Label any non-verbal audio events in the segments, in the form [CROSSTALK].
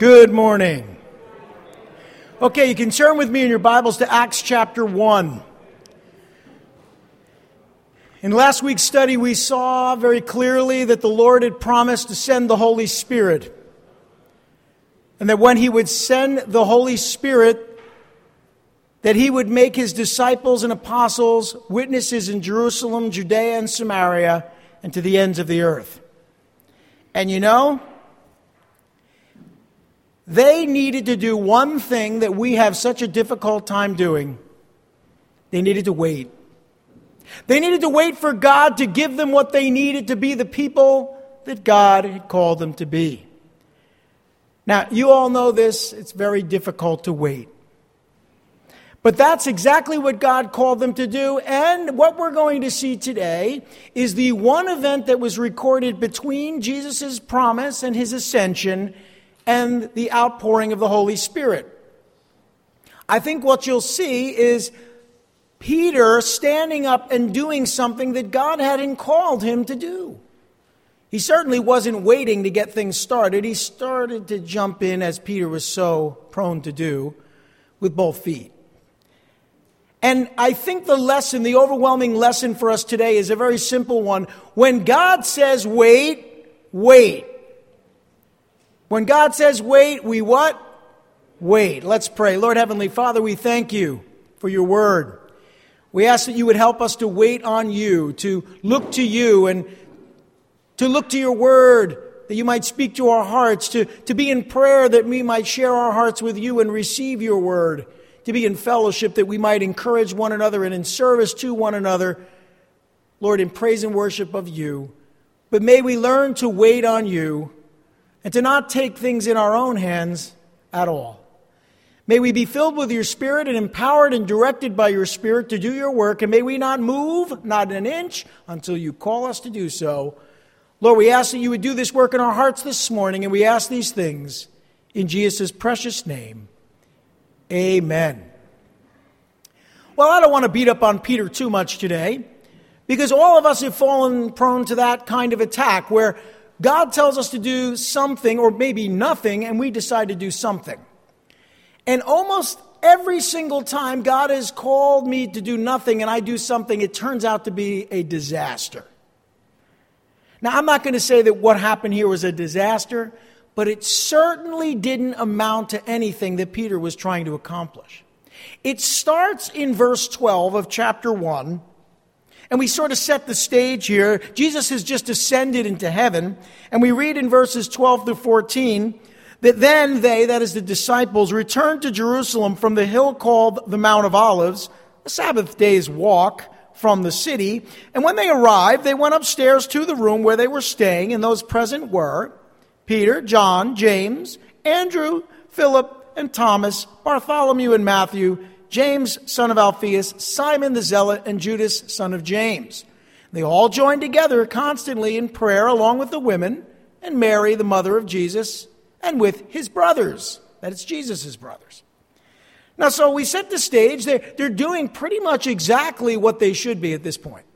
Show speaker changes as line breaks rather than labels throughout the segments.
Good morning. Okay, you can turn with me in your Bibles to Acts chapter 1. In last week's study, we saw very clearly that the Lord had promised to send the Holy Spirit. And that when He would send the Holy Spirit, that He would make His disciples and apostles witnesses in Jerusalem, Judea, and Samaria, and to the ends of the earth. And you know, they needed to do one thing that we have such a difficult time doing. They needed to wait. They needed to wait for God to give them what they needed to be the people that God had called them to be. Now, you all know this, it's very difficult to wait. But that's exactly what God called them to do. And what we're going to see today is the one event that was recorded between Jesus' promise and his ascension and the outpouring of the Holy Spirit. I think what you'll see is Peter standing up and doing something that God hadn't called him to do. He certainly wasn't waiting to get things started. He started to jump in, as Peter was so prone to do, with both feet. And I think the lesson, the overwhelming lesson for us today is a very simple one. When God says wait, wait. When God says wait, we what? Wait. Let's pray. Lord Heavenly Father, we thank you for your word. We ask that you would help us to wait on you, to look to you, and to look to your word, that you might speak to our hearts, to, to be in prayer, that we might share our hearts with you and receive your word, to be in fellowship, that we might encourage one another and in service to one another, Lord, in praise and worship of you. But may we learn to wait on you and to not take things in our own hands at all. May we be filled with your Spirit and empowered and directed by your Spirit to do your work, and may we not move, not an inch, until you call us to do so. Lord, we ask that you would do this work in our hearts this morning, and we ask these things in Jesus' precious name. Amen. Well, I don't want to beat up on Peter too much today, because all of us have fallen prone to that kind of attack where God tells us to do something, or maybe nothing, and we decide to do something. And almost every single time God has called me to do nothing and I do something, it turns out to be a disaster. Now, I'm not going to say that what happened here was a disaster, but it certainly didn't amount to anything that Peter was trying to accomplish. It starts in verse 12 of chapter 1 and we sort of set the stage here. Jesus has just ascended into heaven. And we read in verses 12 to 14 that then they, that is the disciples, returned to Jerusalem from the hill called the Mount of Olives, a Sabbath day's walk from the city. And when they arrived, they went upstairs to the room where they were staying, and those present were Peter, John, James, Andrew, Philip, and Thomas, Bartholomew and Matthew James, son of Alphaeus, Simon the Zealot, and Judas, son of James. They all joined together constantly in prayer along with the women and Mary, the mother of Jesus, and with his brothers. That is Jesus' brothers. Now, so we set the stage. They're, they're doing pretty much exactly what they should be at this point.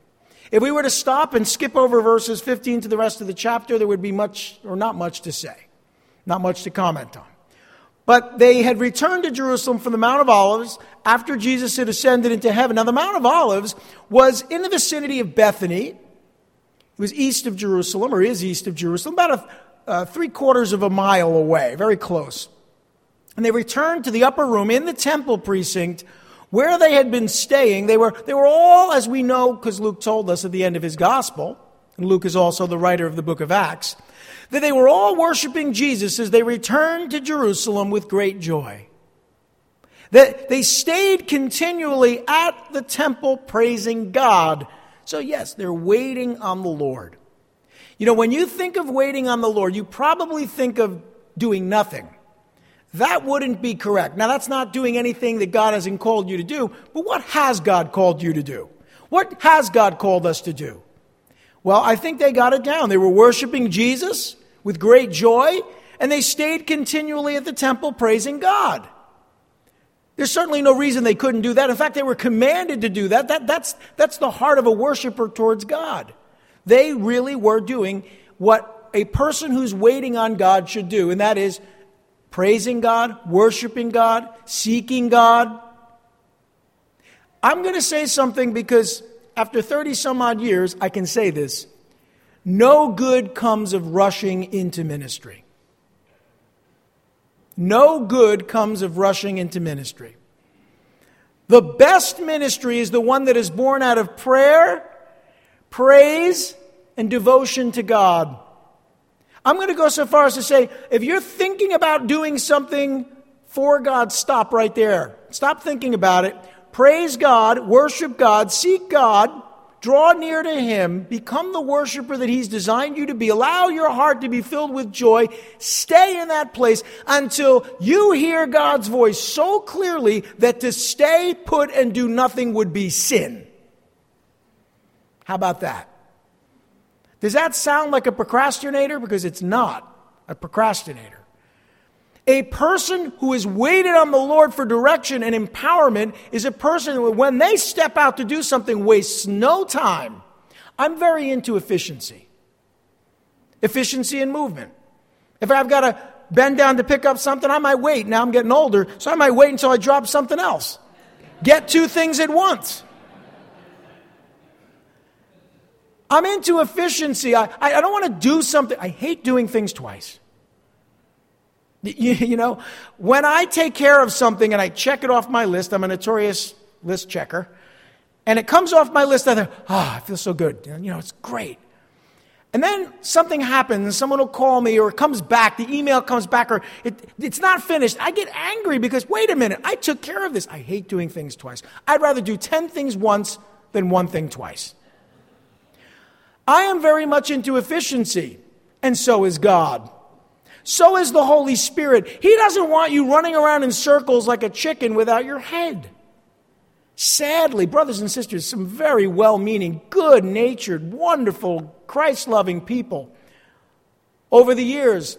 If we were to stop and skip over verses 15 to the rest of the chapter, there would be much or not much to say, not much to comment on. But they had returned to Jerusalem from the Mount of Olives after Jesus had ascended into heaven. Now, the Mount of Olives was in the vicinity of Bethany. It was east of Jerusalem, or is east of Jerusalem, about a, uh, three quarters of a mile away, very close. And they returned to the upper room in the temple precinct where they had been staying. They were, they were all, as we know, because Luke told us at the end of his gospel, and Luke is also the writer of the book of Acts that they were all worshiping Jesus as they returned to Jerusalem with great joy. That they stayed continually at the temple praising God. So, yes, they're waiting on the Lord. You know, when you think of waiting on the Lord, you probably think of doing nothing. That wouldn't be correct. Now, that's not doing anything that God hasn't called you to do, but what has God called you to do? What has God called us to do? Well, I think they got it down. They were worshiping Jesus with great joy, and they stayed continually at the temple praising God. There's certainly no reason they couldn't do that. In fact, they were commanded to do that. that that's, that's the heart of a worshiper towards God. They really were doing what a person who's waiting on God should do, and that is praising God, worshiping God, seeking God. I'm going to say something because after 30 some odd years, I can say this. No good comes of rushing into ministry. No good comes of rushing into ministry. The best ministry is the one that is born out of prayer, praise, and devotion to God. I'm going to go so far as to say if you're thinking about doing something for God, stop right there. Stop thinking about it. Praise God, worship God, seek God, draw near to Him, become the worshiper that He's designed you to be. Allow your heart to be filled with joy. Stay in that place until you hear God's voice so clearly that to stay put and do nothing would be sin. How about that? Does that sound like a procrastinator? Because it's not a procrastinator. A person who has waited on the Lord for direction and empowerment is a person who, when they step out to do something, wastes no time. I'm very into efficiency. Efficiency in movement. If I've got to bend down to pick up something, I might wait. Now I'm getting older, so I might wait until I drop something else. Get two things at once. I'm into efficiency. I, I don't want to do something. I hate doing things twice. [LAUGHS] You, you, know, when I take care of something and I check it off my list, I'm a notorious list checker, and it comes off my list, I think, ah, oh, I feel so good. You know, it's great. And then something happens, and someone will call me, or it comes back, the email comes back, or it, it's not finished. I get angry because, wait a minute, I took care of this. I hate doing things twice. I'd rather do 10 things once than one thing twice. I am very much into efficiency, and so is God. So is the Holy Spirit. He doesn't want you running around in circles like a chicken without your head. Sadly, brothers and sisters, some very well meaning, good natured, wonderful, Christ loving people over the years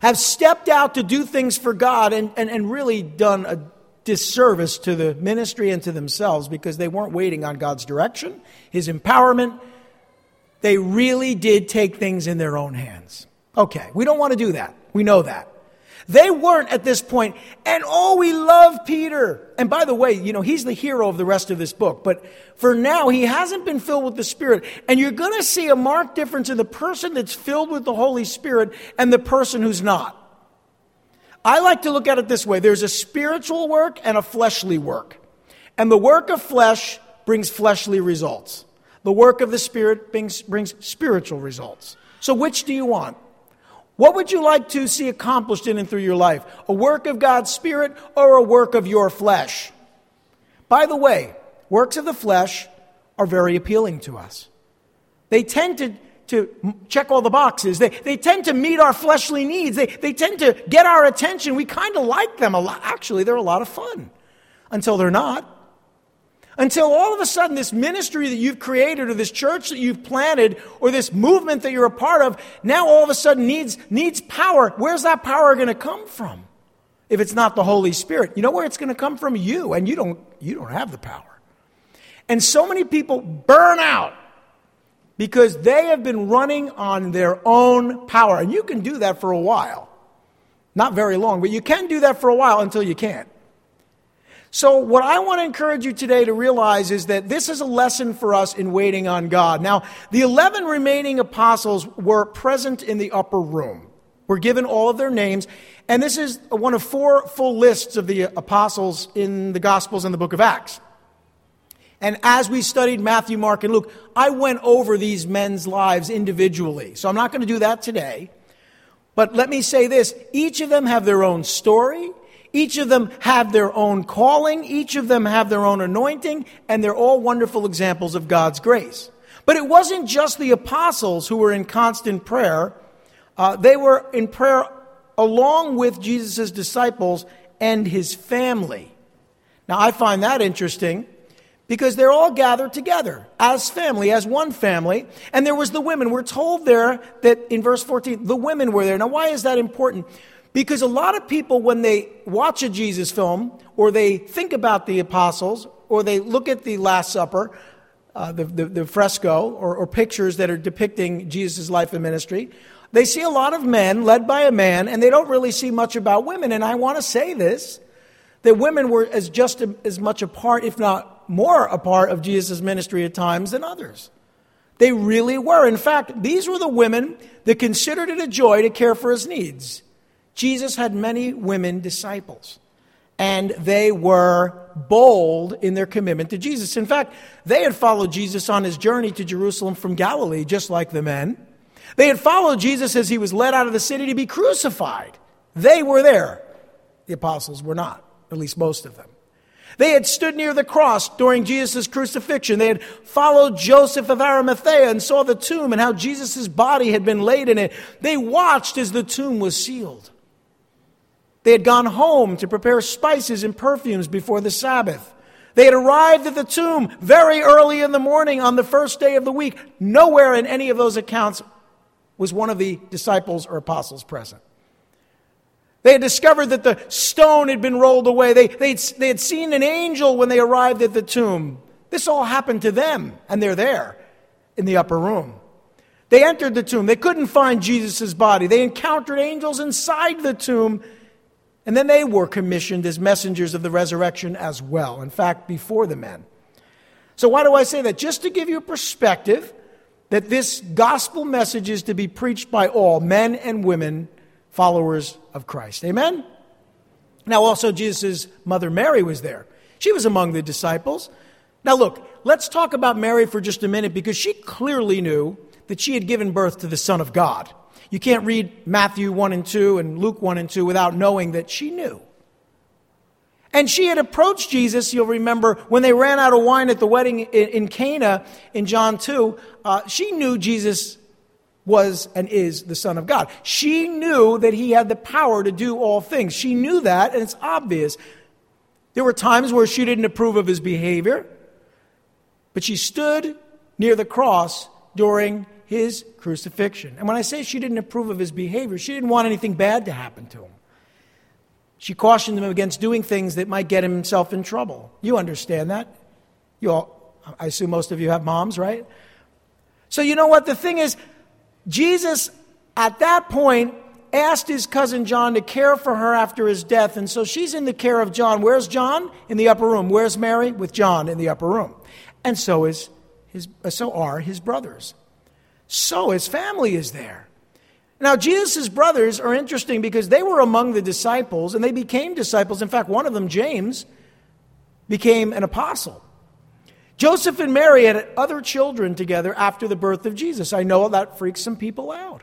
have stepped out to do things for God and, and, and really done a disservice to the ministry and to themselves because they weren't waiting on God's direction, His empowerment, they really did take things in their own hands. Okay, we don't want to do that. We know that. They weren't at this point, and oh, we love Peter. And by the way, you know, he's the hero of the rest of this book, but for now, he hasn't been filled with the Spirit. And you're going to see a marked difference in the person that's filled with the Holy Spirit and the person who's not. I like to look at it this way there's a spiritual work and a fleshly work. And the work of flesh brings fleshly results. The work of the Spirit brings, brings spiritual results. So, which do you want? What would you like to see accomplished in and through your life? A work of God's Spirit or a work of your flesh? By the way, works of the flesh are very appealing to us. They tend to, to check all the boxes. They, they tend to meet our fleshly needs. They, they tend to get our attention. We kind of like them a lot. Actually, they're a lot of fun until they're not. Until all of a sudden, this ministry that you've created, or this church that you've planted, or this movement that you're a part of, now all of a sudden needs, needs power. Where's that power going to come from? If it's not the Holy Spirit, you know where it's going to come from? You, and you don't, you don't have the power. And so many people burn out because they have been running on their own power. And you can do that for a while. Not very long, but you can do that for a while until you can't. So, what I want to encourage you today to realize is that this is a lesson for us in waiting on God. Now, the 11 remaining apostles were present in the upper room. We're given all of their names, and this is one of four full lists of the apostles in the Gospels and the book of Acts. And as we studied Matthew, Mark, and Luke, I went over these men's lives individually. So I'm not going to do that today. But let me say this each of them have their own story, each of them have their own calling, each of them have their own anointing, and they're all wonderful examples of God's grace. But it wasn't just the apostles who were in constant prayer, uh, they were in prayer along with Jesus' disciples and his family. Now, I find that interesting because they're all gathered together as family, as one family. And there was the women. We're told there that in verse 14, the women were there. Now, why is that important? Because a lot of people, when they watch a Jesus film, or they think about the apostles, or they look at the Last Supper, uh, the, the, the, fresco, or, or pictures that are depicting Jesus' life and ministry, They see a lot of men led by a man, and they don't really see much about women. And I want to say this that women were as just as much a part, if not more a part, of Jesus' ministry at times than others. They really were. In fact, these were the women that considered it a joy to care for his needs. Jesus had many women disciples, and they were bold in their commitment to Jesus. In fact, they had followed Jesus on his journey to Jerusalem from Galilee, just like the men. They had followed Jesus as he was led out of the city to be crucified. They were there. The apostles were not, at least most of them. They had stood near the cross during Jesus' crucifixion. They had followed Joseph of Arimathea and saw the tomb and how Jesus' body had been laid in it. They watched as the tomb was sealed. They had gone home to prepare spices and perfumes before the Sabbath. They had arrived at the tomb very early in the morning on the first day of the week. Nowhere in any of those accounts was one of the disciples or apostles present. They had discovered that the stone had been rolled away. They, they'd, they had seen an angel when they arrived at the tomb. This all happened to them, and they're there in the upper room. They entered the tomb. They couldn't find Jesus' body. They encountered angels inside the tomb, and then they were commissioned as messengers of the resurrection as well. In fact, before the men. So, why do I say that? Just to give you a perspective that this gospel message is to be preached by all, men and women, followers of Christ. Amen? Now, also, Jesus' mother Mary was there. She was among the disciples. Now, look, let's talk about Mary for just a minute because she clearly knew that she had given birth to the Son of God. You can't read Matthew 1 and 2 and Luke 1 and 2 without knowing that she knew. And she had approached Jesus, you'll remember, when they ran out of wine at the wedding in Cana in John 2. Uh, she knew Jesus was and is the Son of God. She knew that he had the power to do all things. She knew that, and it's obvious. There were times where she didn't approve of his behavior, but she stood near the cross during his crucifixion. And when I say she didn't approve of his behavior, she didn't want anything bad to happen to him. She cautioned him against doing things that might get himself in trouble. You understand that? You all, I assume most of you have moms, right? So you know what? The thing is, Jesus, at that point, asked his cousin John to care for her after his death. And so she's in the care of John. Where's John? In the upper room. Where's Mary? With John in the upper room. And so is his, so are his brothers. So his family is there. Now, Jesus' brothers are interesting because they were among the disciples and they became disciples. In fact, one of them, James, became an apostle. Joseph and Mary had other children together after the birth of Jesus. I know that freaks some people out.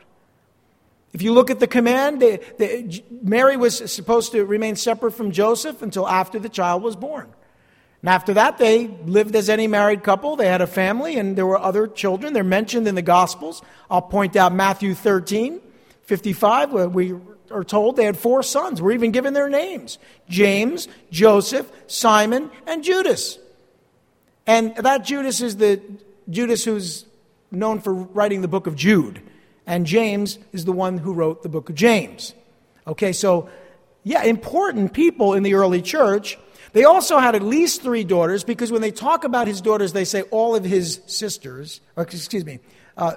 If you look at the command, they, they, Mary was supposed to remain separate from Joseph until after the child was born. And after that, they lived as any married couple. They had a family, and there were other children. They're mentioned in the Gospels. I'll point out Matthew 13, 55, where we are told they had four sons. We're even given their names James, Joseph, Simon, and Judas. And that Judas is the Judas who's known for writing the book of Jude. And James is the one who wrote the book of James. Okay, so yeah, important people in the early church. They also had at least three daughters because when they talk about his daughters, they say all of his sisters, or excuse me, uh,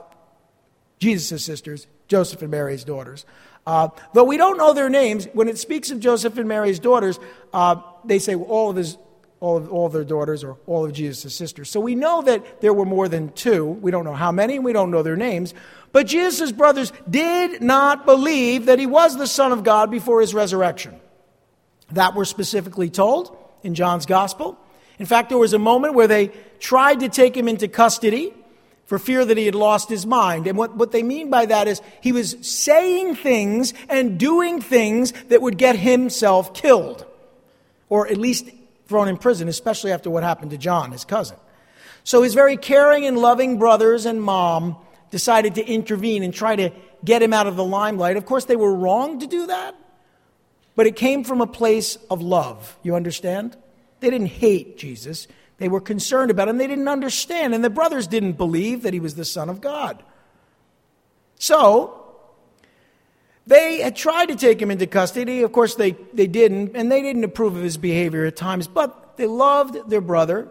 Jesus' sisters, Joseph and Mary's daughters. Uh, though we don't know their names, when it speaks of Joseph and Mary's daughters, uh, they say all of his all of, all of their daughters or all of Jesus' sisters. So we know that there were more than two. We don't know how many, and we don't know their names. But Jesus' brothers did not believe that he was the Son of God before his resurrection. That we're specifically told in John's Gospel. In fact, there was a moment where they tried to take him into custody for fear that he had lost his mind. And what, what they mean by that is he was saying things and doing things that would get himself killed, or at least thrown in prison, especially after what happened to John, his cousin. So his very caring and loving brothers and mom decided to intervene and try to get him out of the limelight. Of course, they were wrong to do that, but it came from a place of love. You understand? They didn't hate Jesus. They were concerned about him. They didn't understand. And the brothers didn't believe that he was the Son of God. So, they had tried to take him into custody. Of course, they, they didn't, and they didn't approve of his behavior at times, but they loved their brother.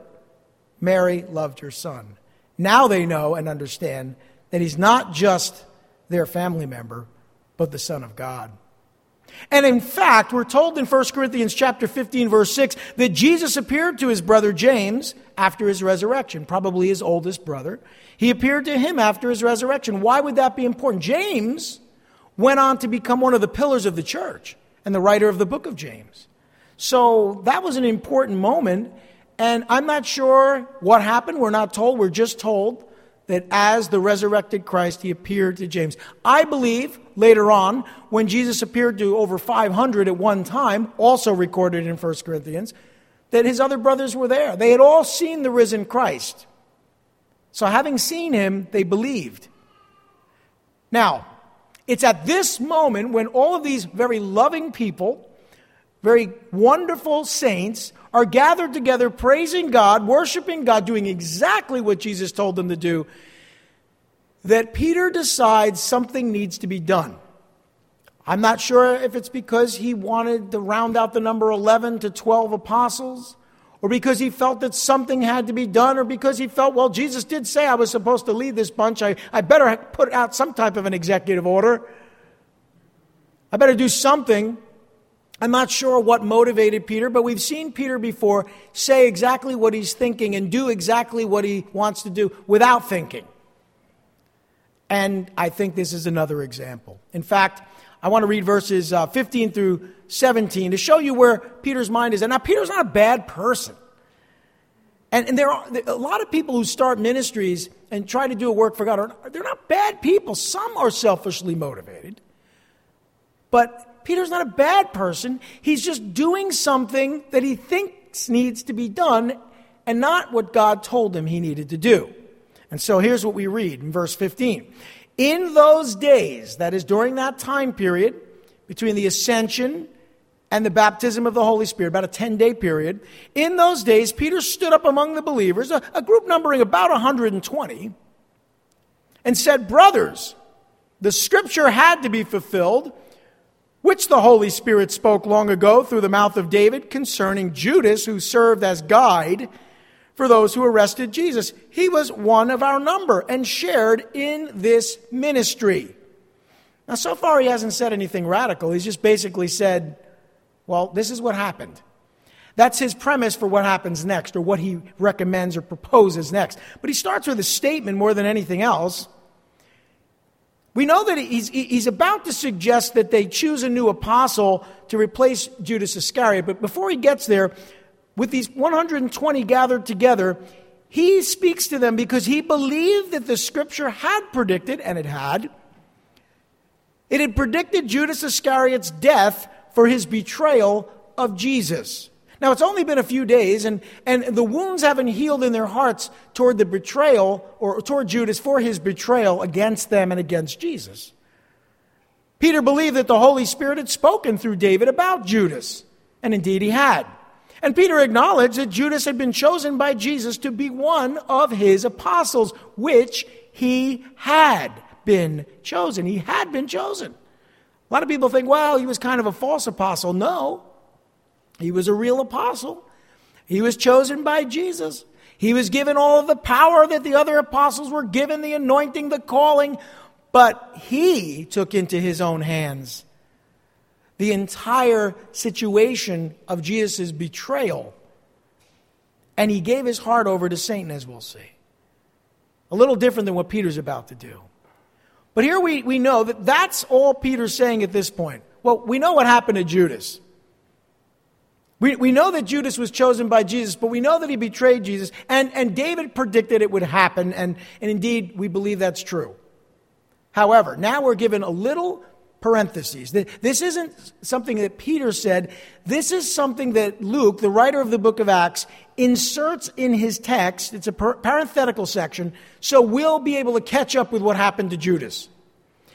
Mary loved her son. Now they know and understand that he's not just their family member, but the Son of God. And in fact, we're told in 1 Corinthians chapter 15 verse 6 that Jesus appeared to his brother James after his resurrection, probably his oldest brother. He appeared to him after his resurrection. Why would that be important? James went on to become one of the pillars of the church and the writer of the book of James. So that was an important moment. And I'm not sure what happened. We're not told. We're just told that as the resurrected Christ, he appeared to James. I believe later on, when Jesus appeared to over 500 at one time, also recorded in 1 Corinthians, that his other brothers were there. They had all seen the risen Christ. So, having seen him, they believed. Now, it's at this moment when all of these very loving people, very wonderful saints, are gathered together praising God, worshiping God, doing exactly what Jesus told them to do, that Peter decides something needs to be done. I'm not sure if it's because he wanted to round out the number 11 to 12 apostles, or because he felt that something had to be done, or because he felt, well, Jesus did say I was supposed to lead this bunch. I, I better put out some type of an executive order. I better do something. I'm not sure what motivated Peter, but we've seen Peter before say exactly what he's thinking and do exactly what he wants to do without thinking. And I think this is another example. In fact, I want to read verses uh, 15 through 17 to show you where Peter's mind is. And now, Peter's not a bad person. And, and there are a lot of people who start ministries and try to do a work for God. They're not bad people. Some are selfishly motivated. But Peter's not a bad person. He's just doing something that he thinks needs to be done and not what God told him he needed to do. And so here's what we read in verse 15. In those days, that is during that time period between the ascension and the baptism of the Holy Spirit, about a 10 day period, in those days, Peter stood up among the believers, a, a group numbering about 120, and said, Brothers, the scripture had to be fulfilled which the Holy Spirit spoke long ago through the mouth of David concerning Judas, who served as guide for those who arrested Jesus. He was one of our number and shared in this ministry. Now, so far, he hasn't said anything radical. He's just basically said, well, this is what happened. That's his premise for what happens next, or what he recommends or proposes next. But he starts with a statement more than anything else. We know that he's, he's about to suggest that they choose a new apostle to replace Judas Iscariot. But before he gets there, with these 120 gathered together, he speaks to them because he believed that the scripture had predicted, and it had, it had predicted Judas Iscariot's death for his betrayal of Jesus. Now, it's only been a few days, and, and the wounds haven't healed in their hearts toward the betrayal or toward Judas for his betrayal against them and against Jesus. Peter believed that the Holy Spirit had spoken through David about Judas, and indeed he had. And Peter acknowledged that Judas had been chosen by Jesus to be one of his apostles, which he had been chosen. He had been chosen. A lot of people think, well, he was kind of a false apostle. No. He was a real apostle. He was chosen by Jesus. He was given all of the power that the other apostles were given, the anointing, the calling, but he took into his own hands the entire situation of Jesus' betrayal. And he gave his heart over to Satan, as we'll see. A little different than what Peter's about to do. But here we, we know that that's all Peter's saying at this point. Well, we know what happened to Judas. We, we know that Judas was chosen by Jesus, but we know that he betrayed Jesus. And, and David predicted it would happen, and, and indeed, we believe that's true. However, now we're given a little parentheses. This isn't something that Peter said. This is something that Luke, the writer of the book of Acts, inserts in his text. It's a parenthetical section, so we'll be able to catch up with what happened to Judas.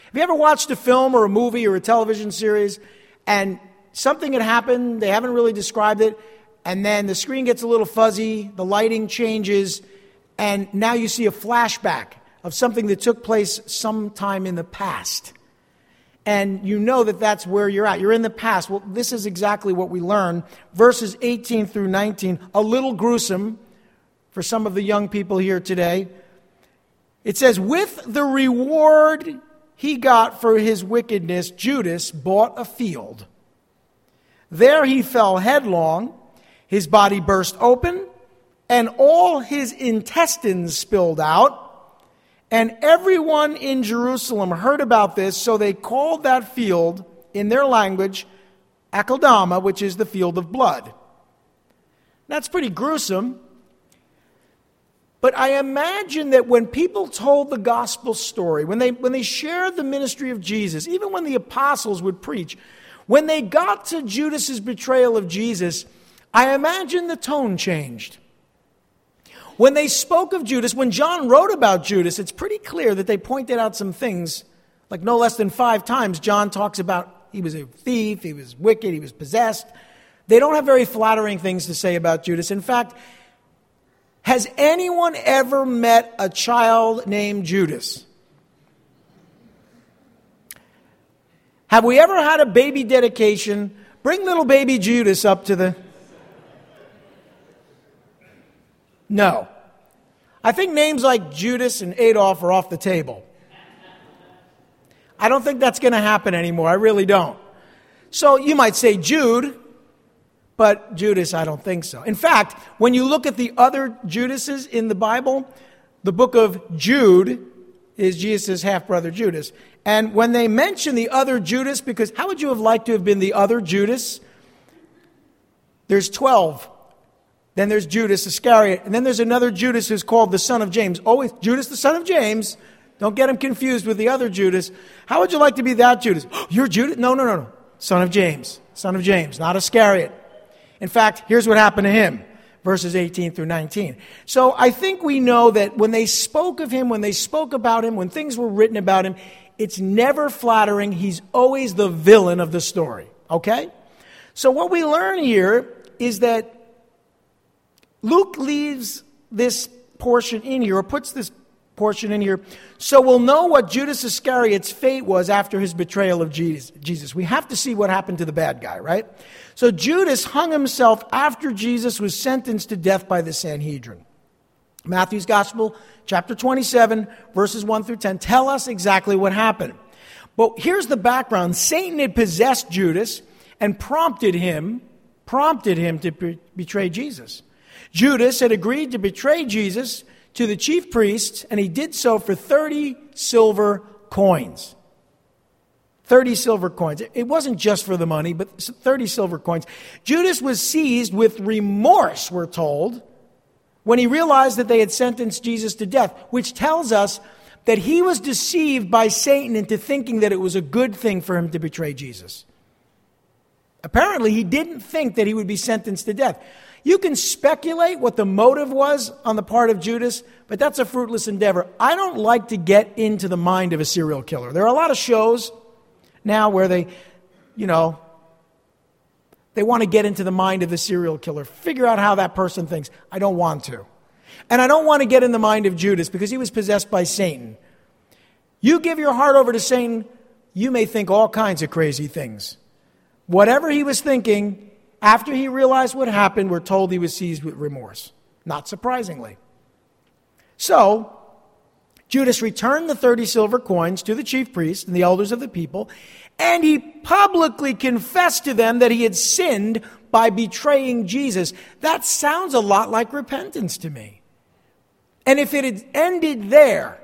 Have you ever watched a film or a movie or a television series and something had happened, they haven't really described it, and then the screen gets a little fuzzy, the lighting changes, and now you see a flashback of something that took place sometime in the past. And you know that that's where you're at. You're in the past. Well, this is exactly what we learn. Verses 18 through 19, a little gruesome for some of the young people here today. It says, With the reward he got for his wickedness, Judas bought a field. There he fell headlong, his body burst open, and all his intestines spilled out. And everyone in Jerusalem heard about this, so they called that field, in their language, Akeldama, which is the field of blood. That's pretty gruesome. But I imagine that when people told the gospel story, when they, when they shared the ministry of Jesus, even when the apostles would preach, when they got to Judas's betrayal of Jesus, I imagine the tone changed. When they spoke of Judas, when John wrote about Judas, it's pretty clear that they pointed out some things, like no less than five times, John talks about he was a thief, he was wicked, he was possessed. They don't have very flattering things to say about Judas. In fact, has anyone ever met a child named Judas? Have we ever had a baby dedication? Bring little baby Judas up to the. No. I think names like Judas and Adolf are off the table. I don't think that's going to happen anymore. I really don't. So you might say Jude, but Judas, I don't think so. In fact, when you look at the other Judases in the Bible, the book of Jude is Jesus' half brother Judas. And when they mention the other Judas, because how would you have liked to have been the other Judas? There's 12. Then there's Judas Iscariot. And then there's another Judas who's called the son of James. Always Judas, the son of James. Don't get him confused with the other Judas. How would you like to be that Judas? [GASPS] You're Judas? No, no, no, no. Son of James. Son of James, not Iscariot. In fact, here's what happened to him verses 18 through 19. So I think we know that when they spoke of him, when they spoke about him, when things were written about him, it's never flattering. He's always the villain of the story. Okay? So what we learn here is that Luke leaves this portion in here, or puts this portion in here, so we'll know what Judas Iscariot's fate was after his betrayal of Jesus. We have to see what happened to the bad guy, right? So Judas hung himself after Jesus was sentenced to death by the Sanhedrin. Matthew's Gospel, chapter 27, verses 1 through 10, tell us exactly what happened. But here's the background Satan had possessed Judas and prompted him, prompted him to betray Jesus. Judas had agreed to betray Jesus to the chief priests, and he did so for 30 silver coins. 30 silver coins. It wasn't just for the money, but 30 silver coins. Judas was seized with remorse, we're told, when he realized that they had sentenced Jesus to death, which tells us that he was deceived by Satan into thinking that it was a good thing for him to betray Jesus. Apparently, he didn't think that he would be sentenced to death. You can speculate what the motive was on the part of Judas, but that's a fruitless endeavor. I don't like to get into the mind of a serial killer. There are a lot of shows now where they, you know, they want to get into the mind of the serial killer, figure out how that person thinks. I don't want to. And I don't want to get in the mind of Judas because he was possessed by Satan. You give your heart over to Satan, you may think all kinds of crazy things. Whatever he was thinking, after he realized what happened, we're told he was seized with remorse. Not surprisingly. So, Judas returned the 30 silver coins to the chief priests and the elders of the people, and he publicly confessed to them that he had sinned by betraying Jesus. That sounds a lot like repentance to me. And if it had ended there,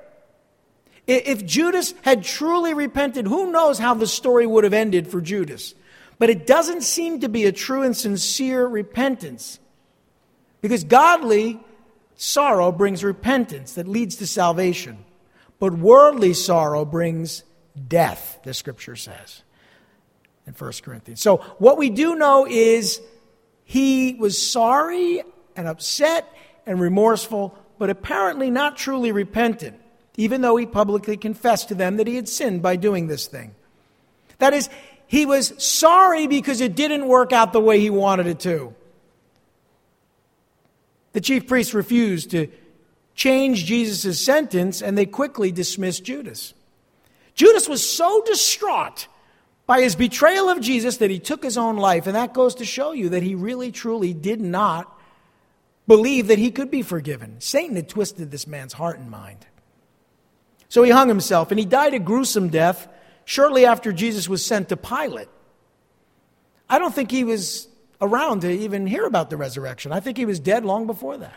if Judas had truly repented, who knows how the story would have ended for Judas? But it doesn't seem to be a true and sincere repentance. Because godly sorrow brings repentance that leads to salvation. But worldly sorrow brings death, the scripture says in 1 Corinthians. So what we do know is he was sorry and upset and remorseful, but apparently not truly repentant, even though he publicly confessed to them that he had sinned by doing this thing. That is, he was sorry because it didn't work out the way he wanted it to. The chief priests refused to change Jesus' sentence, and they quickly dismissed Judas. Judas was so distraught by his betrayal of Jesus that he took his own life, and that goes to show you that he really, truly did not believe that he could be forgiven. Satan had twisted this man's heart and mind. So he hung himself, and he died a gruesome death shortly after Jesus was sent to Pilate. I don't think he was around to even hear about the resurrection. I think he was dead long before that.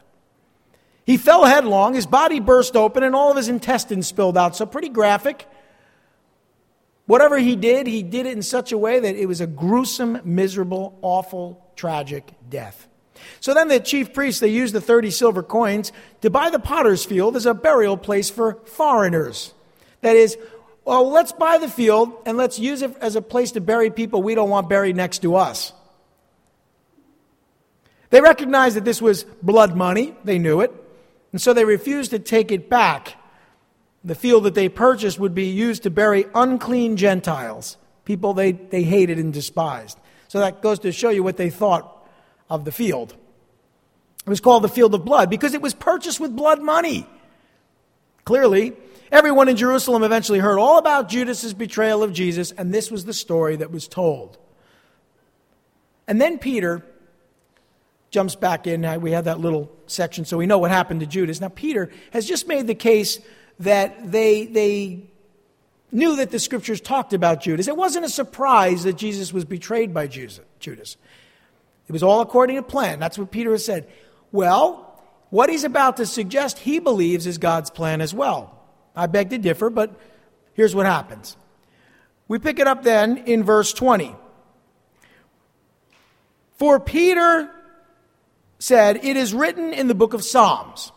He fell headlong, his body burst open, and all of his intestines spilled out. So, pretty graphic. Whatever he did, he did it in such a way that it was a gruesome, miserable, awful, tragic death. So then the chief priests, they used the 30 silver coins to buy the potter's field as a burial place for foreigners. That is, well, let's buy the field and let's use it as a place to bury people we don't want buried next to us. They recognized that this was blood money, they knew it, and so they refused to take it back. The field that they purchased would be used to bury unclean Gentiles, people they, they hated and despised. So that goes to show you what they thought of the field. It was called the field of blood because it was purchased with blood money. Clearly, everyone in Jerusalem eventually heard all about Judas's betrayal of Jesus, and this was the story that was told. And then Peter jumps back in. We have that little section so we know what happened to Judas. Now, Peter has just made the case that they, they knew that the scriptures talked about Judas. It wasn't a surprise that Jesus was betrayed by Judas. It was all according to plan. That's what Peter has said. Well, what he's about to suggest, he believes is God's plan as well. I beg to differ, but here's what happens. We pick it up then in verse 20. For Peter said, It is written in the book of Psalms,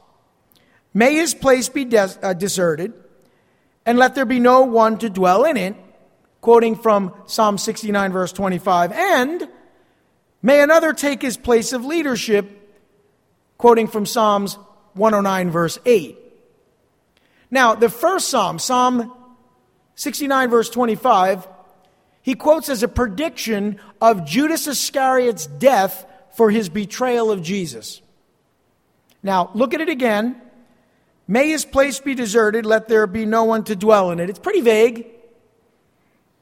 May his place be des- uh, deserted, and let there be no one to dwell in it, quoting from Psalm 69, verse 25, and may another take his place of leadership, quoting from Psalms 109, verse 8. Now, the first Psalm, Psalm 69, verse 25, he quotes as a prediction of Judas Iscariot's death for his betrayal of Jesus. Now, look at it again. May his place be deserted, let there be no one to dwell in it. It's pretty vague.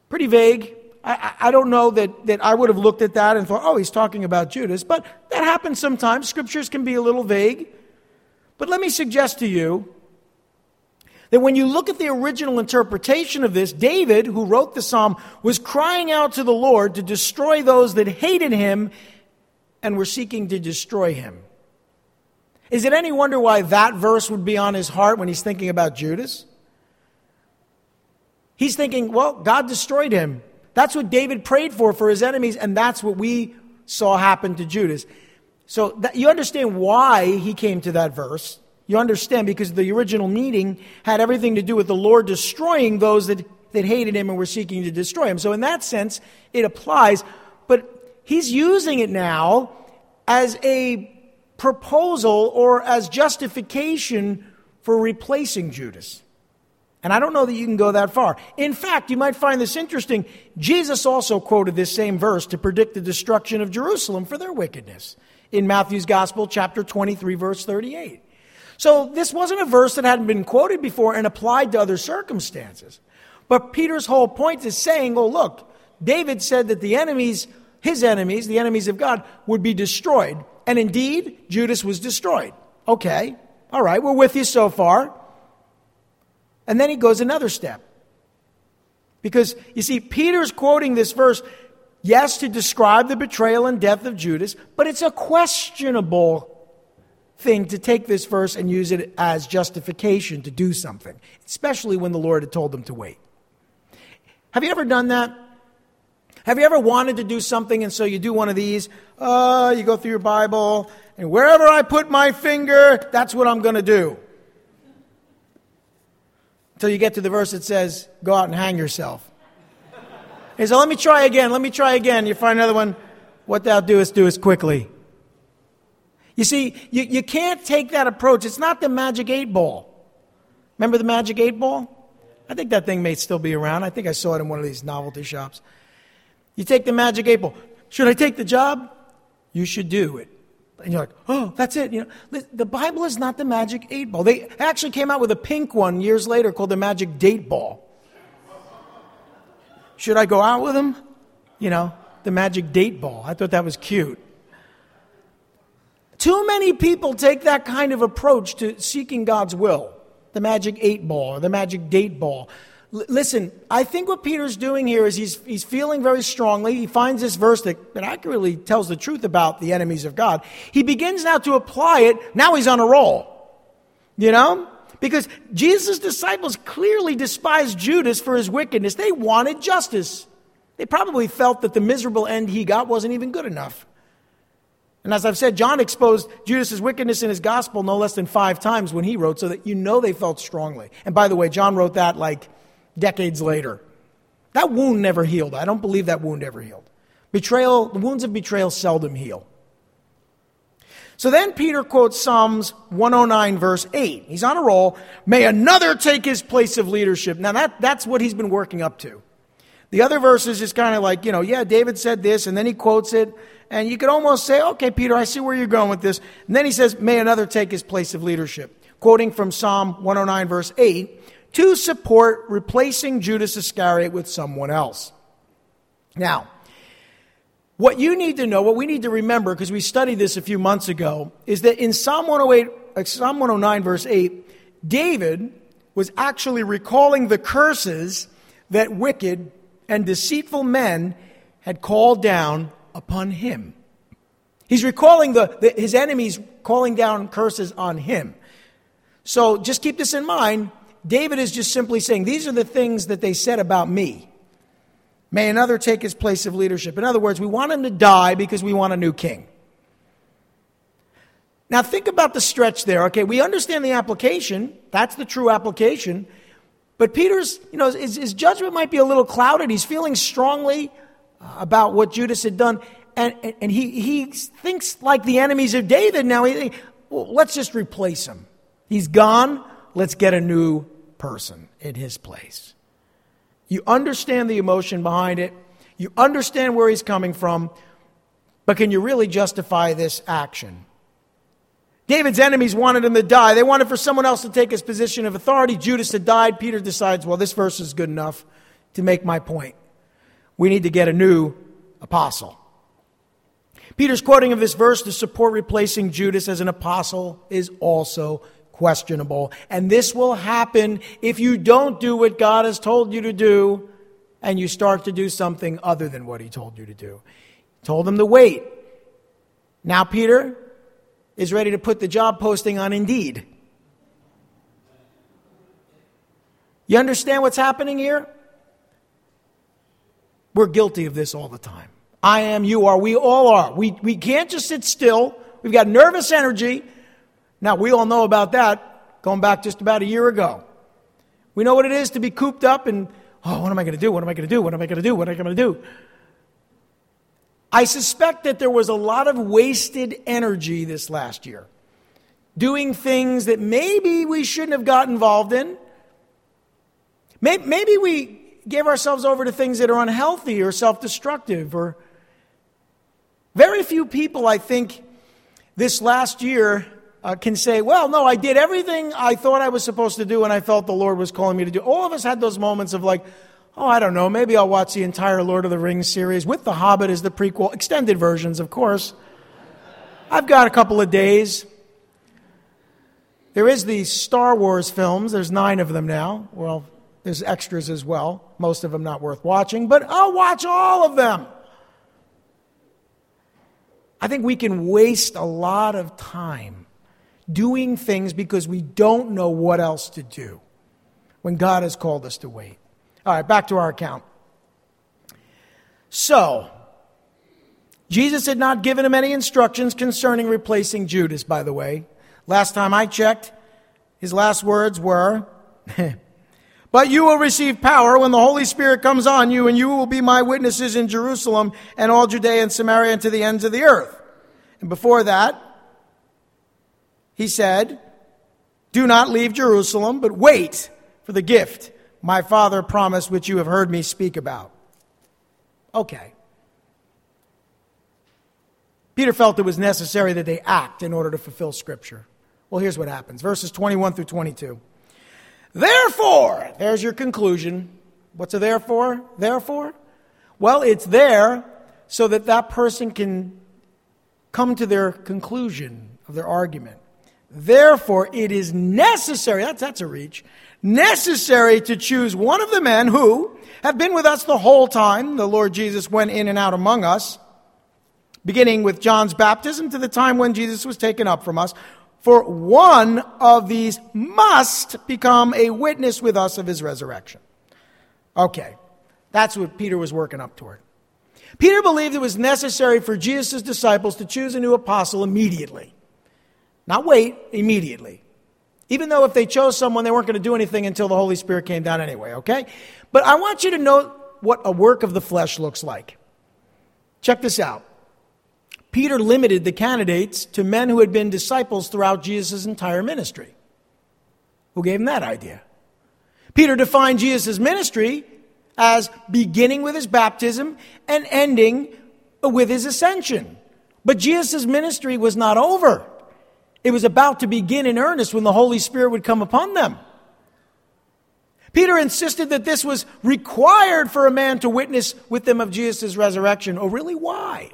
Pretty vague. I, I, don't know that, that I would have looked at that and thought, oh, he's talking about Judas, but that happens sometimes. Scriptures can be a little vague. But let me suggest to you that when you look at the original interpretation of this, David, who wrote the psalm, was crying out to the Lord to destroy those that hated him and were seeking to destroy him. Is it any wonder why that verse would be on his heart when he's thinking about Judas? He's thinking, well, God destroyed him. That's what David prayed for for his enemies, and that's what we saw happen to Judas. So that, you understand why he came to that verse. You understand because the original meaning had everything to do with the Lord destroying those that, that hated him and were seeking to destroy him. So, in that sense, it applies. But he's using it now as a proposal or as justification for replacing Judas. And I don't know that you can go that far. In fact, you might find this interesting. Jesus also quoted this same verse to predict the destruction of Jerusalem for their wickedness in Matthew's Gospel, chapter 23, verse 38. So this wasn't a verse that hadn't been quoted before and applied to other circumstances. But Peter's whole point is saying, oh, look, David said that the enemies, his enemies, the enemies of God, would be destroyed. And indeed, Judas was destroyed. Okay, all right, we're with you so far. And then he goes another step. Because, you see, Peter's quoting this verse, yes, to describe the betrayal and death of Judas, but it's a questionable thing to take this verse and use it as justification to do something, especially when the Lord had told them to wait. Have you ever done that? Have you ever wanted to do something and so you do one of these? Uh, you go through your Bible, and wherever I put my finger, that's what I'm going to do. Until you get to the verse that says, go out and hang yourself. He says, let me try again, let me try again. You find another one. What thou doest, doest quickly. You see, you, you can't take that approach. It's not the magic eight ball. Remember the magic eight ball? I think that thing may still be around. I think I saw it in one of these novelty shops. You take the magic eight ball. Should I take the job? You should do it. And you're like, oh, that's it. You know, the Bible is not the magic eight ball. They actually came out with a pink one years later called the magic date ball. Should I go out with them? You know, the magic date ball. I thought that was cute. Too many people take that kind of approach to seeking God's will. the magic eight ball or the magic date ball. Listen, I think what Peter's doing here is he's, he's feeling very strongly. He finds this verse that, that accurately tells the truth about the enemies of God. He begins now to apply it. Now he's on a roll. You know? Because Jesus' disciples clearly despised Judas for his wickedness. They wanted justice. They probably felt that the miserable end he got wasn't even good enough. And as I've said, John exposed Judas' wickedness in his gospel no less than five times when he wrote, so that you know they felt strongly. And by the way, John wrote that like decades later. That wound never healed. I don't believe that wound ever healed. Betrayal, the wounds of betrayal seldom heal. So then Peter quotes Psalms 109, verse 8. He's on a roll. May another take his place of leadership. Now, that, that's what he's been working up to. The other verses is kind of like, you know, yeah, David said this, and then he quotes it, and you could almost say, okay, Peter, I see where you're going with this. And then he says, may another take his place of leadership. Quoting from Psalm 109, verse 8, to support replacing Judas Iscariot with someone else. Now, what you need to know, what we need to remember, because we studied this a few months ago, is that in Psalm 108, uh, Psalm 109, verse 8, David was actually recalling the curses that wicked and deceitful men had called down upon him. He's recalling the, the, his enemies calling down curses on him. So just keep this in mind. David is just simply saying, These are the things that they said about me. May another take his place of leadership. In other words, we want him to die because we want a new king. Now, think about the stretch there. Okay, we understand the application. That's the true application. But Peter's, you know, his, his judgment might be a little clouded. He's feeling strongly about what Judas had done. And, and he, he thinks like the enemies of David now. He, well, let's just replace him. He's gone. Let's get a new person in his place. You understand the emotion behind it. You understand where he's coming from. But can you really justify this action? David's enemies wanted him to die. They wanted for someone else to take his position of authority. Judas had died. Peter decides, well, this verse is good enough to make my point. We need to get a new apostle. Peter's quoting of this verse to support replacing Judas as an apostle is also questionable. And this will happen if you don't do what God has told you to do and you start to do something other than what he told you to do. He told him to wait. Now Peter is ready to put the job posting on Indeed. You understand what's happening here? We're guilty of this all the time. I am, you are, we all are. We, we can't just sit still. We've got nervous energy. Now, we all know about that going back just about a year ago. We know what it is to be cooped up and, oh, what am I going to do? What am I going to do? What am I going to do? What am I going to do? I suspect that there was a lot of wasted energy this last year doing things that maybe we shouldn't have got involved in. Maybe we gave ourselves over to things that are unhealthy or self destructive or very few people, I think, this last year uh, can say, well, no, I did everything I thought I was supposed to do and I felt the Lord was calling me to do. All of us had those moments of like, oh, I don't know, maybe I'll watch the entire Lord of the Rings series with The Hobbit as the prequel, extended versions, of course. I've got a couple of days. There is the Star Wars films, there's nine of them now. Well, there's extras as well, most of them not worth watching, but I'll watch all of them. I think we can waste a lot of time doing things because we don't know what else to do when God has called us to wait. All right, back to our account. So, Jesus had not given him any instructions concerning replacing Judas, by the way. Last time I checked, his last words were, [LAUGHS] But you will receive power when the Holy Spirit comes on you, and you will be my witnesses in Jerusalem and all Judea and Samaria and to the ends of the earth. And before that, he said, Do not leave Jerusalem, but wait for the gift my Father promised, which you have heard me speak about. Okay. Peter felt it was necessary that they act in order to fulfill Scripture. Well, here's what happens verses 21 through 22. Therefore, there's your conclusion. What's a therefore? Therefore? Well, it's there so that that person can come to their conclusion of their argument. Therefore, it is necessary, that's, that's a reach, necessary to choose one of the men who have been with us the whole time the Lord Jesus went in and out among us, beginning with John's baptism to the time when Jesus was taken up from us. For one of these must become a witness with us of his resurrection. Okay, that's what Peter was working up toward. Peter believed it was necessary for Jesus' disciples to choose a new apostle immediately. Not wait, immediately. Even though if they chose someone, they weren't going to do anything until the Holy Spirit came down anyway, okay? But I want you to note what a work of the flesh looks like. Check this out. Peter limited the candidates to men who had been disciples throughout Jesus' entire ministry. Who gave him that idea? Peter defined Jesus' ministry as beginning with his baptism and ending with his ascension. But Jesus' ministry was not over. It was about to begin in earnest when the Holy Spirit would come upon them. Peter insisted that this was required for a man to witness with them of Jesus' resurrection. Oh, really? Why?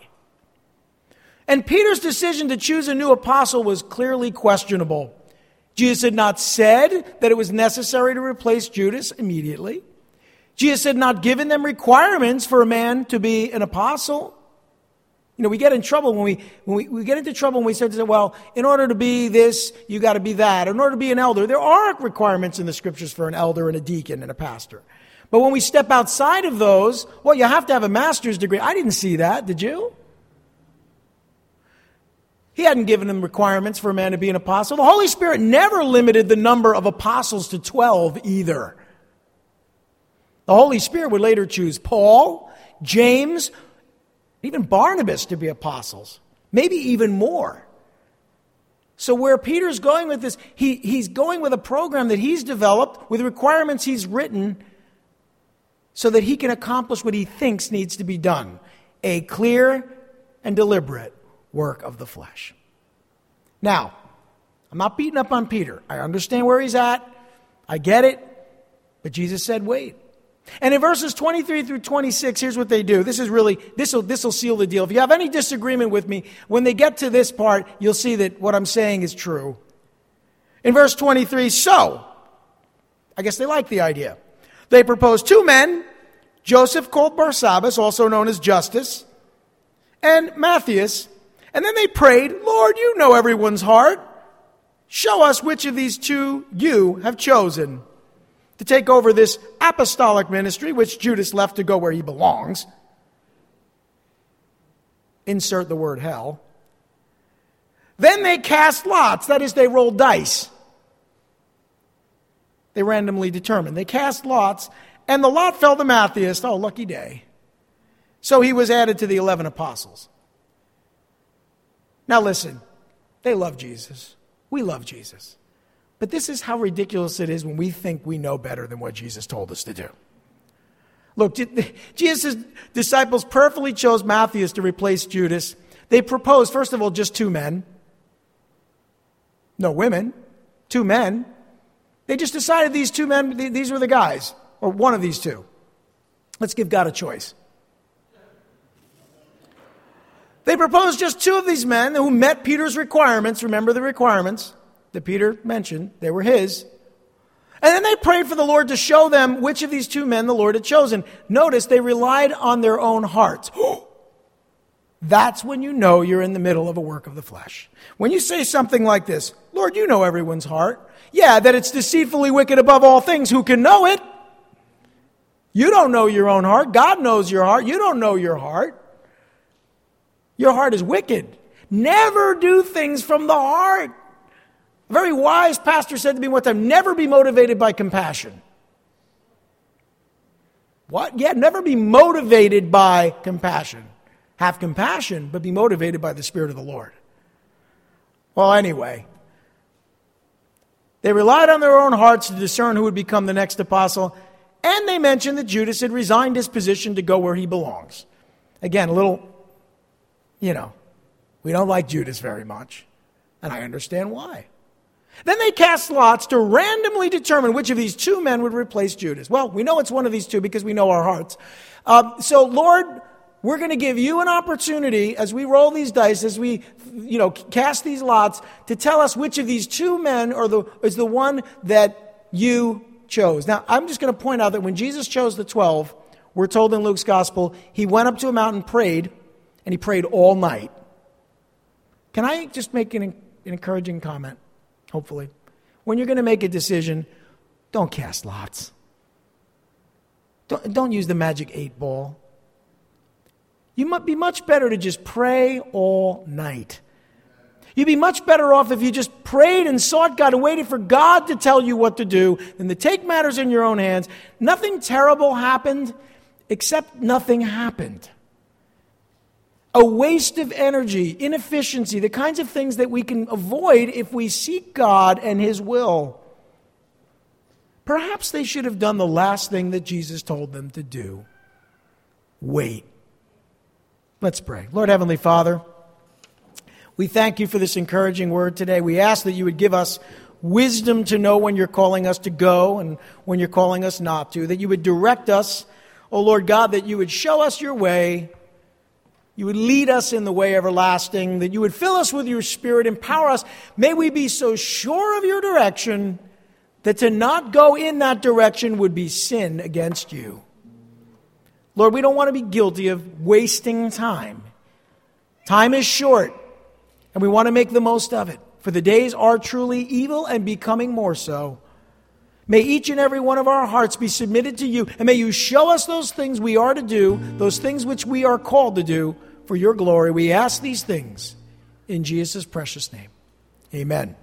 And Peter's decision to choose a new apostle was clearly questionable. Jesus had not said that it was necessary to replace Judas immediately. Jesus had not given them requirements for a man to be an apostle. You know, we get in trouble when we, when we, we get into trouble when we start to say, well, in order to be this, you got to be that. In order to be an elder, there are requirements in the scriptures for an elder and a deacon and a pastor. But when we step outside of those, well, you have to have a master's degree. I didn't see that, did you? He hadn't given them requirements for a man to be an apostle. The Holy Spirit never limited the number of apostles to 12 either. The Holy Spirit would later choose Paul, James, even Barnabas to be apostles, maybe even more. So, where Peter's going with this, he, he's going with a program that he's developed with requirements he's written so that he can accomplish what he thinks needs to be done a clear and deliberate work of the flesh. Now, I'm not beating up on Peter. I understand where he's at, I get it, but Jesus said, wait. And in verses 23 through 26, here's what they do. This is really, this will, this will seal the deal. If you have any disagreement with me, when they get to this part, you'll see that what I'm saying is true. In verse 23, so, I guess they like the idea. They propose two men, Joseph called Barsabbas, also known as Justus, and Matthias. And then they prayed, Lord, you know everyone's heart. Show us which of these two you have chosen to take over this apostolic ministry, which Judas left to go where he belongs. Insert the word hell. Then they cast lots, that is, they rolled dice. They randomly determined. They cast lots, and the lot fell to Matthias. Oh, lucky day. So he was added to the 11 apostles. Now listen, they love Jesus. We love Jesus. But this is how ridiculous it is when we think we know better than what Jesus told us to do. Look, [LAUGHS] Jesus' disciples perfectly chose Matthias to replace Judas. They proposed, first of all, just two men. No women, two men. They just decided these two men, these were the guys, or one of these two. Let's give God a choice. They proposed just two of these men who met Peter's requirements. Remember the requirements that Peter mentioned, they were his. And then they prayed for the Lord to show them which of these two men the Lord had chosen. Notice they relied on their own hearts. [GASPS] That's when you know you're in the middle of a work of the flesh. When you say something like this, Lord, you know everyone's heart. Yeah, that it's deceitfully wicked above all things. Who can know it? You don't know your own heart. God knows your heart. You don't know your heart. Your heart is wicked. Never do things from the heart. A very wise pastor said to me one time never be motivated by compassion. What? Yeah, never be motivated by compassion. Have compassion, but be motivated by the Spirit of the Lord. Well, anyway, they relied on their own hearts to discern who would become the next apostle, and they mentioned that Judas had resigned his position to go where he belongs. Again, a little, you know, we don't like Judas very much, and I understand why. Then they cast lots to randomly determine which of these two men would replace Judas. Well, we know it's one of these two because we know our hearts. Uh, so, Lord, we're going to give you an opportunity as we roll these dice, as we, you know, cast these lots, to tell us which of these two men are the, is the one that you chose. Now, I'm just going to point out that when Jesus chose the 12, we're told in Luke's gospel, he went up to a mountain, and prayed, and he prayed all night. Can I just make an, an encouraging comment, hopefully? When you're going to make a decision, don't cast lots. Don't, don't use the magic eight ball. You might be much better to just pray all night. You'd be much better off if you just prayed and sought God and waited for God to tell you what to do than to take matters in your own hands. Nothing terrible happened, except nothing happened. A waste of energy, inefficiency, the kinds of things that we can avoid if we seek God and His will. Perhaps they should have done the last thing that Jesus told them to do wait. Let's pray. Lord Heavenly Father, we thank you for this encouraging word today. We ask that you would give us wisdom to know when you're calling us to go and when you're calling us not to, that you would direct us, oh Lord God, that you would show us your way, you would lead us in the way everlasting, that you would fill us with your spirit, empower us. May we be so sure of your direction that to not go in that direction would be sin against you. Lord, we don't want to be guilty of wasting time. Time is short and we want to make the most of it. For the days are truly evil and becoming more so. May each and every one of our hearts be submitted to you, and may you show us those things we are to do, those things which we are called to do for your glory. We ask these things in Jesus' precious name. Amen.